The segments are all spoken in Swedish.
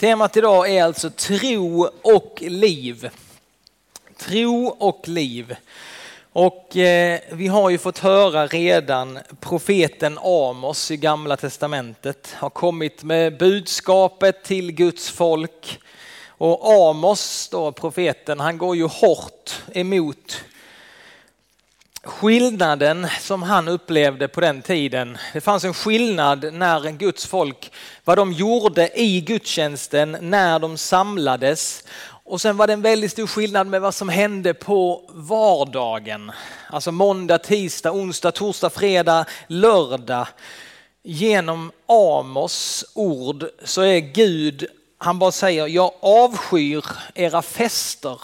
Temat idag är alltså tro och liv. Tro och liv. Och eh, vi har ju fått höra redan profeten Amos i gamla testamentet har kommit med budskapet till Guds folk. Och Amos, då profeten, han går ju hårt emot skillnaden som han upplevde på den tiden. Det fanns en skillnad när Guds folk, vad de gjorde i gudstjänsten när de samlades. Och sen var det en väldigt stor skillnad med vad som hände på vardagen. Alltså måndag, tisdag, onsdag, torsdag, fredag, lördag. Genom Amos ord så är Gud, han bara säger, jag avskyr era fester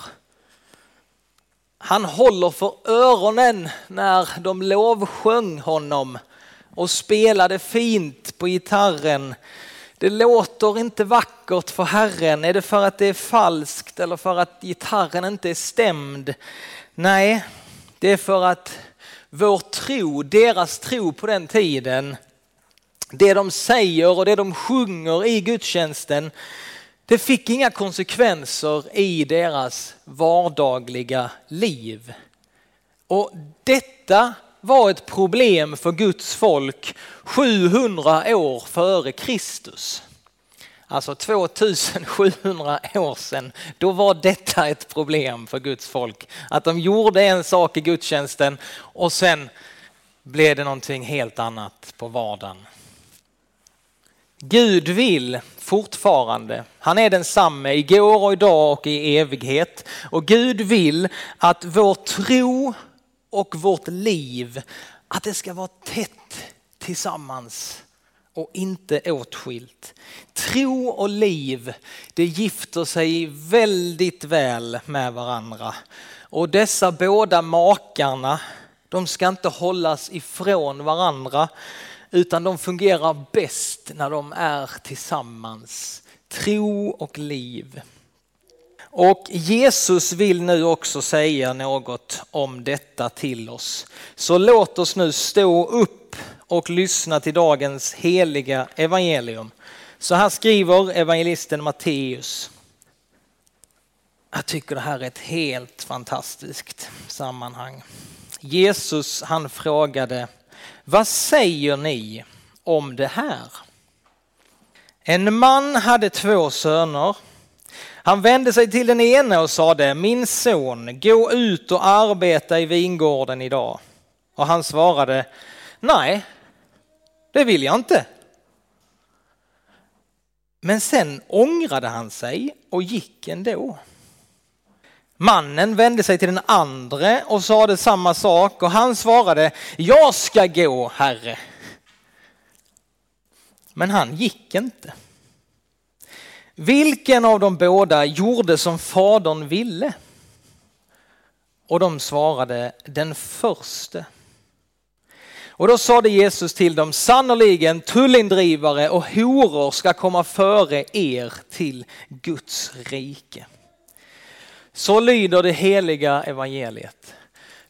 han håller för öronen när de lovsjöng honom och spelade fint på gitarren. Det låter inte vackert för Herren. Är det för att det är falskt eller för att gitarren inte är stämd? Nej, det är för att vår tro, deras tro på den tiden, det de säger och det de sjunger i gudstjänsten, det fick inga konsekvenser i deras vardagliga liv. Och detta var ett problem för Guds folk 700 år före Kristus. Alltså 2700 år sedan, då var detta ett problem för Guds folk. Att de gjorde en sak i gudstjänsten och sen blev det någonting helt annat på vardagen. Gud vill fortfarande, han är densamme igår och idag och i evighet. Och Gud vill att vår tro och vårt liv, att det ska vara tätt tillsammans och inte åtskilt. Tro och liv, det gifter sig väldigt väl med varandra. Och dessa båda makarna, de ska inte hållas ifrån varandra utan de fungerar bäst när de är tillsammans. Tro och liv. Och Jesus vill nu också säga något om detta till oss. Så låt oss nu stå upp och lyssna till dagens heliga evangelium. Så här skriver evangelisten Matteus. Jag tycker det här är ett helt fantastiskt sammanhang. Jesus han frågade vad säger ni om det här? En man hade två söner. Han vände sig till den ene och sade, min son, gå ut och arbeta i vingården idag. Och han svarade, nej, det vill jag inte. Men sen ångrade han sig och gick ändå. Mannen vände sig till den andre och sade samma sak och han svarade, jag ska gå herre. Men han gick inte. Vilken av de båda gjorde som fadern ville? Och de svarade, den förste. Och då sade Jesus till dem, sannoliken tullindrivare och horor ska komma före er till Guds rike. Så lyder det heliga evangeliet.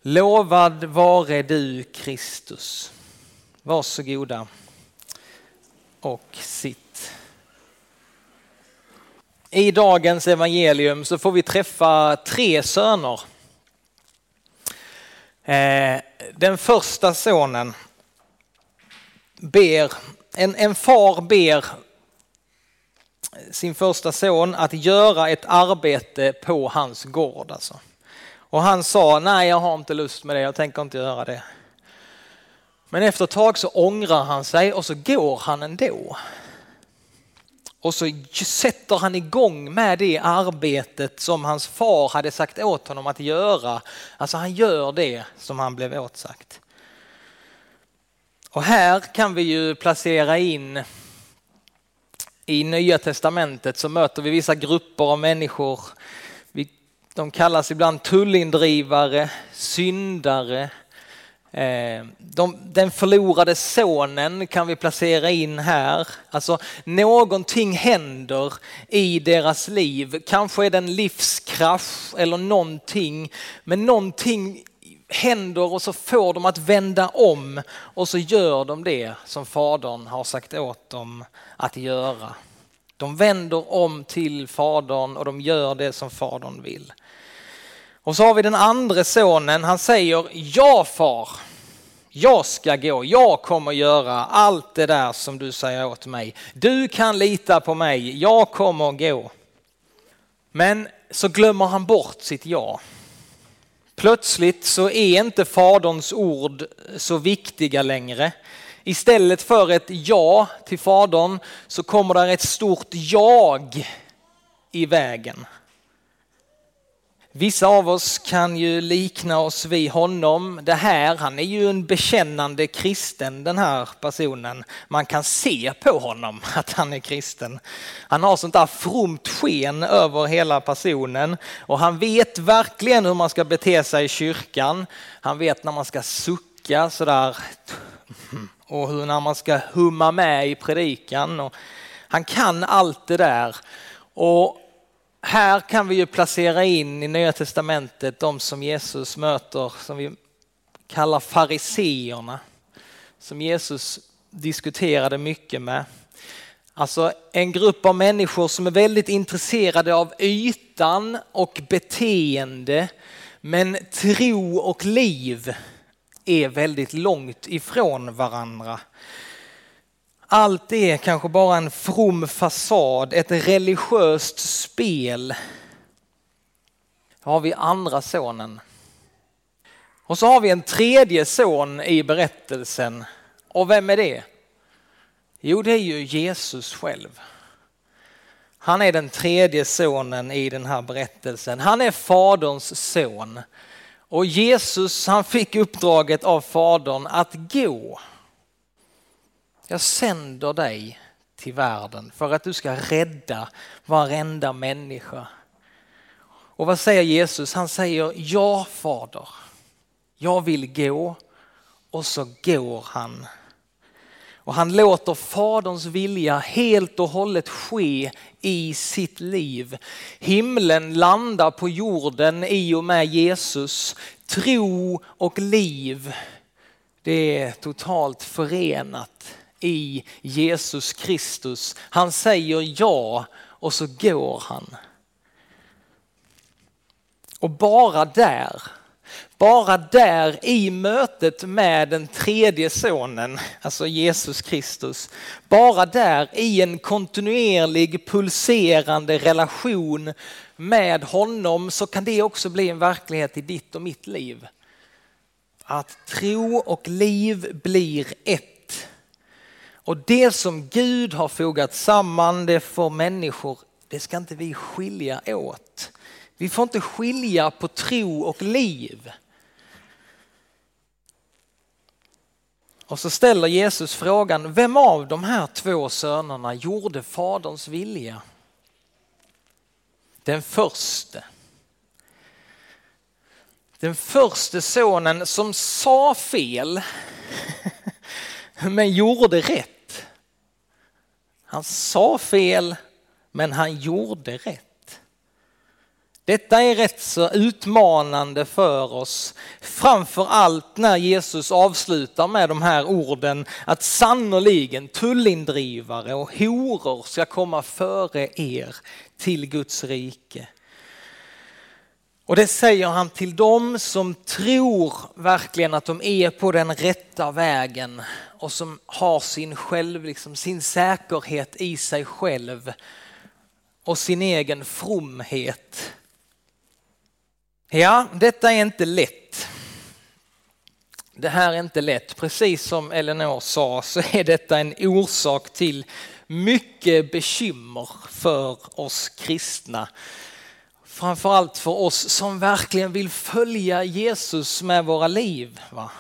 Lovad vare du Kristus. Varsågoda och sitt. I dagens evangelium så får vi träffa tre söner. Eh, den första sonen ber, en, en far ber sin första son att göra ett arbete på hans gård. Alltså. Och han sa, nej jag har inte lust med det, jag tänker inte göra det. Men efter ett tag så ångrar han sig och så går han ändå. Och så sätter han igång med det arbetet som hans far hade sagt åt honom att göra. Alltså han gör det som han blev åtsagt. Och här kan vi ju placera in i Nya Testamentet så möter vi vissa grupper av människor. De kallas ibland tullindrivare, syndare. Eh, de, den förlorade sonen kan vi placera in här. Alltså någonting händer i deras liv. Kanske är det en livskrasch eller någonting. Men någonting händer och så får de att vända om och så gör de det som fadern har sagt åt dem att göra. De vänder om till fadern och de gör det som fadern vill. Och så har vi den andra sonen, han säger ja far, jag ska gå, jag kommer göra allt det där som du säger åt mig. Du kan lita på mig, jag kommer gå. Men så glömmer han bort sitt ja. Plötsligt så är inte faderns ord så viktiga längre. Istället för ett ja till fadern så kommer där ett stort jag i vägen. Vissa av oss kan ju likna oss vid honom. Det här, han är ju en bekännande kristen den här personen. Man kan se på honom att han är kristen. Han har sånt där fromt sken över hela personen och han vet verkligen hur man ska bete sig i kyrkan. Han vet när man ska sucka sådär och hur när man ska humma med i predikan. Och han kan allt det där. Och här kan vi ju placera in i Nya Testamentet de som Jesus möter, som vi kallar fariseerna, som Jesus diskuterade mycket med. Alltså en grupp av människor som är väldigt intresserade av ytan och beteende, men tro och liv är väldigt långt ifrån varandra. Allt är kanske bara en from fasad, ett religiöst spel. Då har vi andra sonen. Och så har vi en tredje son i berättelsen. Och vem är det? Jo, det är ju Jesus själv. Han är den tredje sonen i den här berättelsen. Han är faderns son. Och Jesus han fick uppdraget av fadern att gå jag sänder dig till världen för att du ska rädda varenda människa. Och vad säger Jesus? Han säger ja fader, jag vill gå och så går han. Och han låter faderns vilja helt och hållet ske i sitt liv. Himlen landar på jorden i och med Jesus. Tro och liv, det är totalt förenat i Jesus Kristus. Han säger ja och så går han. Och bara där, bara där i mötet med den tredje sonen, alltså Jesus Kristus, bara där i en kontinuerlig pulserande relation med honom så kan det också bli en verklighet i ditt och mitt liv. Att tro och liv blir ett och det som Gud har fogat samman, det får människor, det ska inte vi skilja åt. Vi får inte skilja på tro och liv. Och så ställer Jesus frågan, vem av de här två sönerna gjorde faderns vilja? Den första. Den första sonen som sa fel men gjorde rätt. Han sa fel, men han gjorde rätt. Detta är rätt så utmanande för oss, framför allt när Jesus avslutar med de här orden att sannoliken tullindrivare och horor ska komma före er till Guds rike. Och det säger han till dem som tror verkligen att de är på den rätta vägen och som har sin själv, liksom sin säkerhet i sig själv och sin egen fromhet. Ja, detta är inte lätt. Det här är inte lätt. Precis som Elinor sa så är detta en orsak till mycket bekymmer för oss kristna. Framförallt för oss som verkligen vill följa Jesus med våra liv. Va?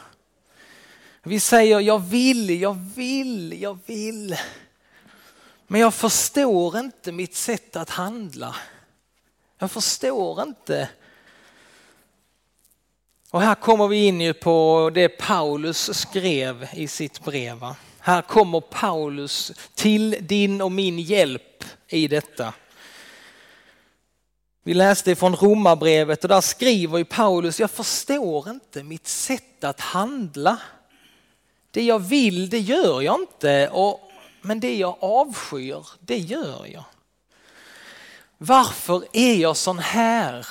Vi säger jag vill, jag vill, jag vill. Men jag förstår inte mitt sätt att handla. Jag förstår inte. Och här kommer vi in på det Paulus skrev i sitt brev. Här kommer Paulus till din och min hjälp i detta. Vi läste från Romarbrevet och där skriver ju Paulus, jag förstår inte mitt sätt att handla. Det jag vill, det gör jag inte. Och, men det jag avskyr, det gör jag. Varför är jag sån här?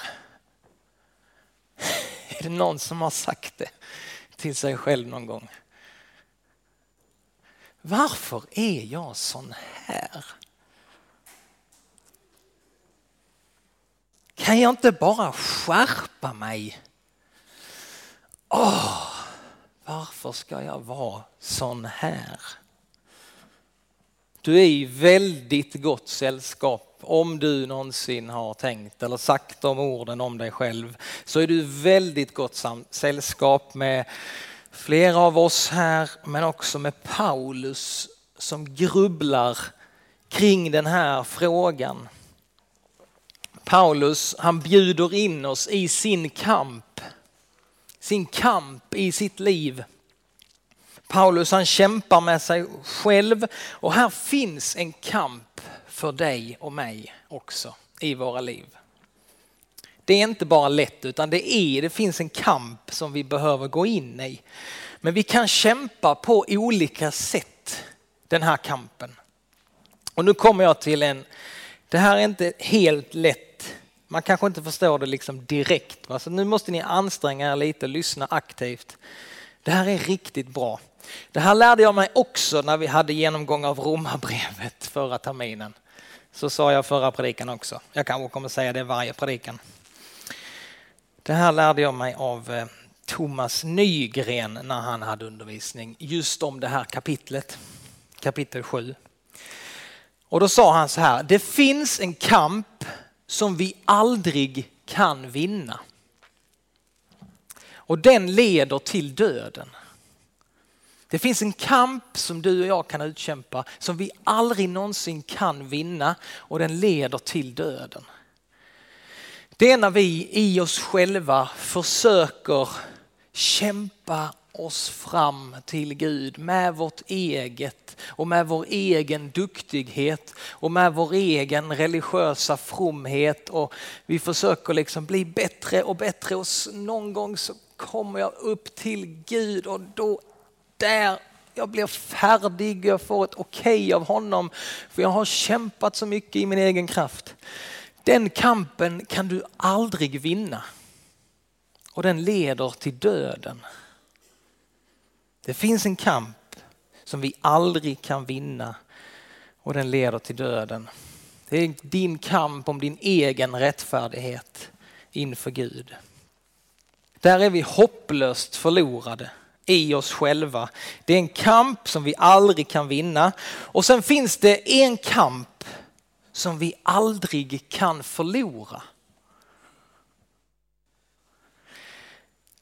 Är det någon som har sagt det till sig själv någon gång? Varför är jag sån här? Kan jag inte bara skärpa mig? Åh, varför ska jag vara sån här? Du är i väldigt gott sällskap om du någonsin har tänkt eller sagt de orden om dig själv så är du väldigt gott sällskap med flera av oss här men också med Paulus som grubblar kring den här frågan. Paulus han bjuder in oss i sin kamp, sin kamp i sitt liv. Paulus han kämpar med sig själv och här finns en kamp för dig och mig också i våra liv. Det är inte bara lätt utan det, är, det finns en kamp som vi behöver gå in i. Men vi kan kämpa på olika sätt den här kampen. Och nu kommer jag till en, det här är inte helt lätt. Man kanske inte förstår det liksom direkt. Va? Så nu måste ni anstränga er lite och lyssna aktivt. Det här är riktigt bra. Det här lärde jag mig också när vi hade genomgång av Romarbrevet förra terminen. Så sa jag förra predikan också. Jag kanske kommer säga det varje predikan. Det här lärde jag mig av eh, Thomas Nygren när han hade undervisning just om det här kapitlet, kapitel 7. Och då sa han så här, det finns en kamp som vi aldrig kan vinna. Och den leder till döden. Det finns en kamp som du och jag kan utkämpa som vi aldrig någonsin kan vinna och den leder till döden. Det är när vi i oss själva försöker kämpa oss fram till Gud med vårt eget och med vår egen duktighet och med vår egen religiösa fromhet och vi försöker liksom bli bättre och bättre och någon gång så kommer jag upp till Gud och då där jag blir färdig, jag får ett okej okay av honom för jag har kämpat så mycket i min egen kraft. Den kampen kan du aldrig vinna och den leder till döden. Det finns en kamp som vi aldrig kan vinna och den leder till döden. Det är din kamp om din egen rättfärdighet inför Gud. Där är vi hopplöst förlorade i oss själva. Det är en kamp som vi aldrig kan vinna. Och sen finns det en kamp som vi aldrig kan förlora.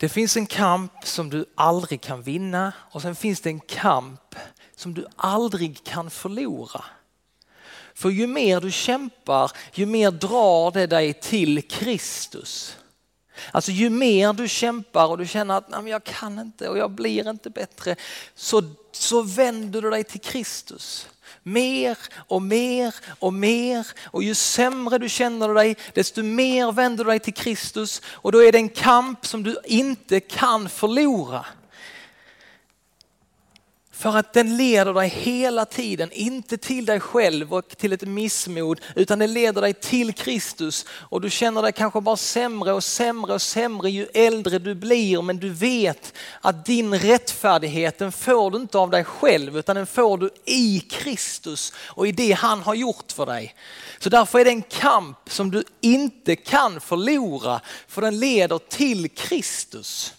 Det finns en kamp som du aldrig kan vinna och sen finns det en kamp som du aldrig kan förlora. För ju mer du kämpar, ju mer drar det dig till Kristus. Alltså ju mer du kämpar och du känner att Nej, jag kan inte och jag blir inte bättre, så, så vänder du dig till Kristus. Mer och mer och mer och ju sämre du känner dig desto mer vänder du dig till Kristus och då är det en kamp som du inte kan förlora. För att den leder dig hela tiden, inte till dig själv och till ett missmod, utan den leder dig till Kristus. Och du känner dig kanske bara sämre och sämre och sämre ju äldre du blir. Men du vet att din rättfärdighet, den får du inte av dig själv, utan den får du i Kristus och i det han har gjort för dig. Så därför är det en kamp som du inte kan förlora, för den leder till Kristus.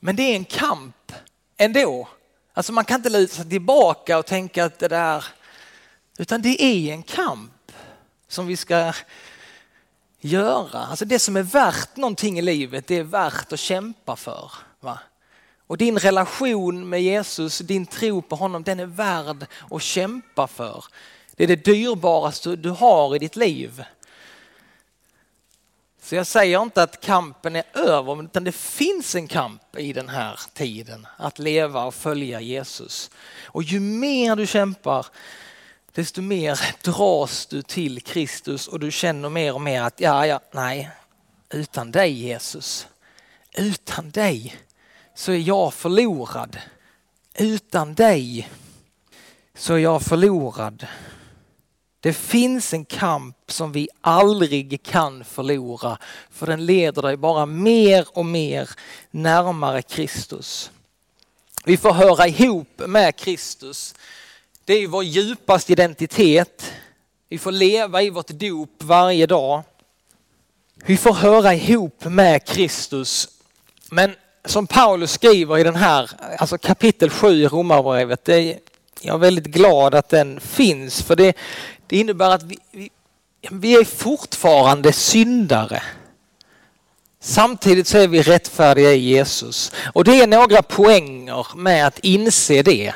Men det är en kamp ändå. Alltså man kan inte luta sig tillbaka och tänka att det där, utan det är en kamp som vi ska göra. Alltså det som är värt någonting i livet, det är värt att kämpa för. Va? Och din relation med Jesus, din tro på honom, den är värd att kämpa för. Det är det dyrbaraste du har i ditt liv. Så jag säger inte att kampen är över, utan det finns en kamp i den här tiden att leva och följa Jesus. Och ju mer du kämpar, desto mer dras du till Kristus och du känner mer och mer att ja, ja, nej, utan dig Jesus, utan dig så är jag förlorad. Utan dig så är jag förlorad. Det finns en kamp som vi aldrig kan förlora för den leder dig bara mer och mer närmare Kristus. Vi får höra ihop med Kristus. Det är vår djupaste identitet. Vi får leva i vårt dop varje dag. Vi får höra ihop med Kristus. Men som Paulus skriver i den här, alltså kapitel 7 i Romarbrevet, jag är väldigt glad att den finns för det, det innebär att vi, vi, vi är fortfarande syndare. Samtidigt så är vi rättfärdiga i Jesus. Och det är några poänger med att inse det.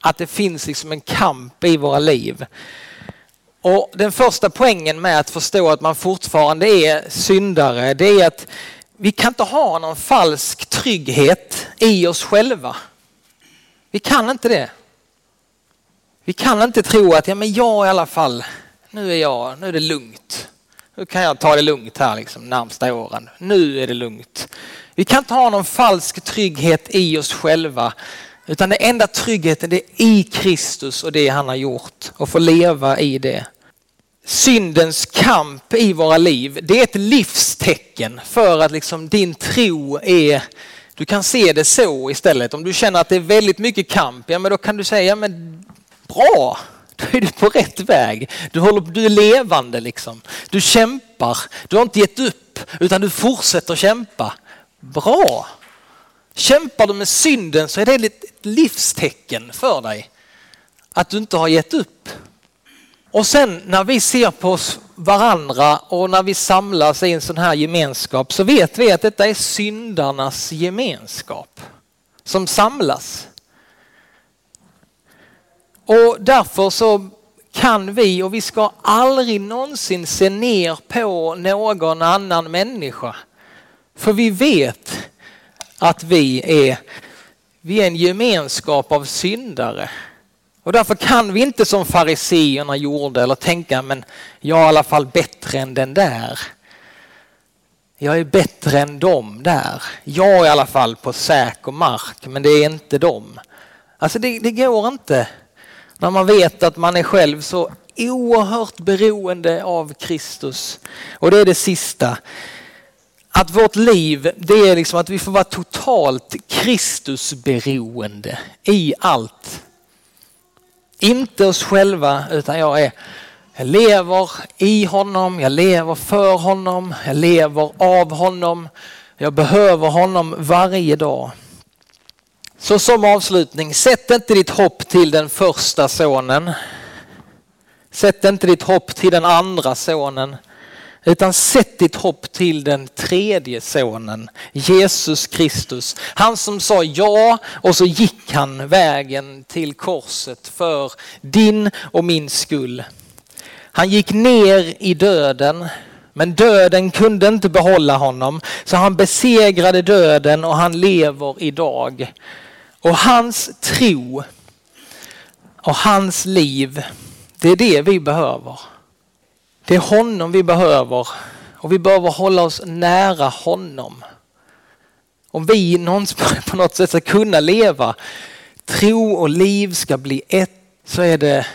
Att det finns liksom en kamp i våra liv. Och den första poängen med att förstå att man fortfarande är syndare, det är att vi kan inte ha någon falsk trygghet i oss själva. Vi kan inte det. Vi kan inte tro att ja, men jag i alla fall, nu är jag, nu är det lugnt. Nu kan jag ta det lugnt här liksom närmsta åren. Nu är det lugnt. Vi kan inte ha någon falsk trygghet i oss själva. Utan den enda tryggheten det är i Kristus och det han har gjort och få leva i det. Syndens kamp i våra liv, det är ett livstecken för att liksom din tro är, du kan se det så istället. Om du känner att det är väldigt mycket kamp, ja men då kan du säga, ja, men bra, då är du på rätt väg. Du, håller, du är levande liksom. Du kämpar, du har inte gett upp utan du fortsätter kämpa. Bra! Kämpar du med synden så är det ett livstecken för dig att du inte har gett upp. Och sen när vi ser på varandra och när vi samlas i en sån här gemenskap så vet vi att detta är syndarnas gemenskap som samlas. Och därför så kan vi och vi ska aldrig någonsin se ner på någon annan människa. För vi vet att vi är, vi är en gemenskap av syndare. Och därför kan vi inte som fariseerna gjorde eller tänka men jag är i alla fall bättre än den där. Jag är bättre än dem där. Jag är i alla fall på säker mark men det är inte dem. Alltså det, det går inte när man vet att man är själv så oerhört beroende av Kristus. Och det är det sista. Att vårt liv, det är liksom att vi får vara totalt Kristusberoende i allt. Inte oss själva utan jag är jag lever i honom, jag lever för honom, jag lever av honom. Jag behöver honom varje dag. Så som avslutning, sätt inte ditt hopp till den första sonen. Sätt inte ditt hopp till den andra sonen. Utan sätt ditt hopp till den tredje sonen, Jesus Kristus. Han som sa ja och så gick han vägen till korset för din och min skull. Han gick ner i döden men döden kunde inte behålla honom så han besegrade döden och han lever idag. Och hans tro och hans liv, det är det vi behöver. Det är honom vi behöver och vi behöver hålla oss nära honom. Om vi på något sätt ska kunna leva, tro och liv ska bli ett, så är det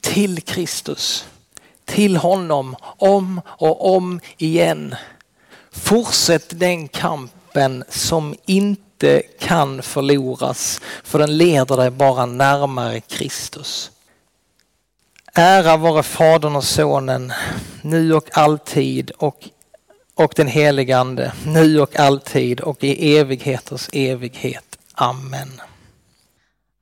till Kristus. Till honom om och om igen. Fortsätt den kampen som inte inte kan förloras för den leder dig bara närmare Kristus. Ära vare Fadern och Sonen nu och alltid och, och den helige Ande nu och alltid och i evigheters evighet. Amen.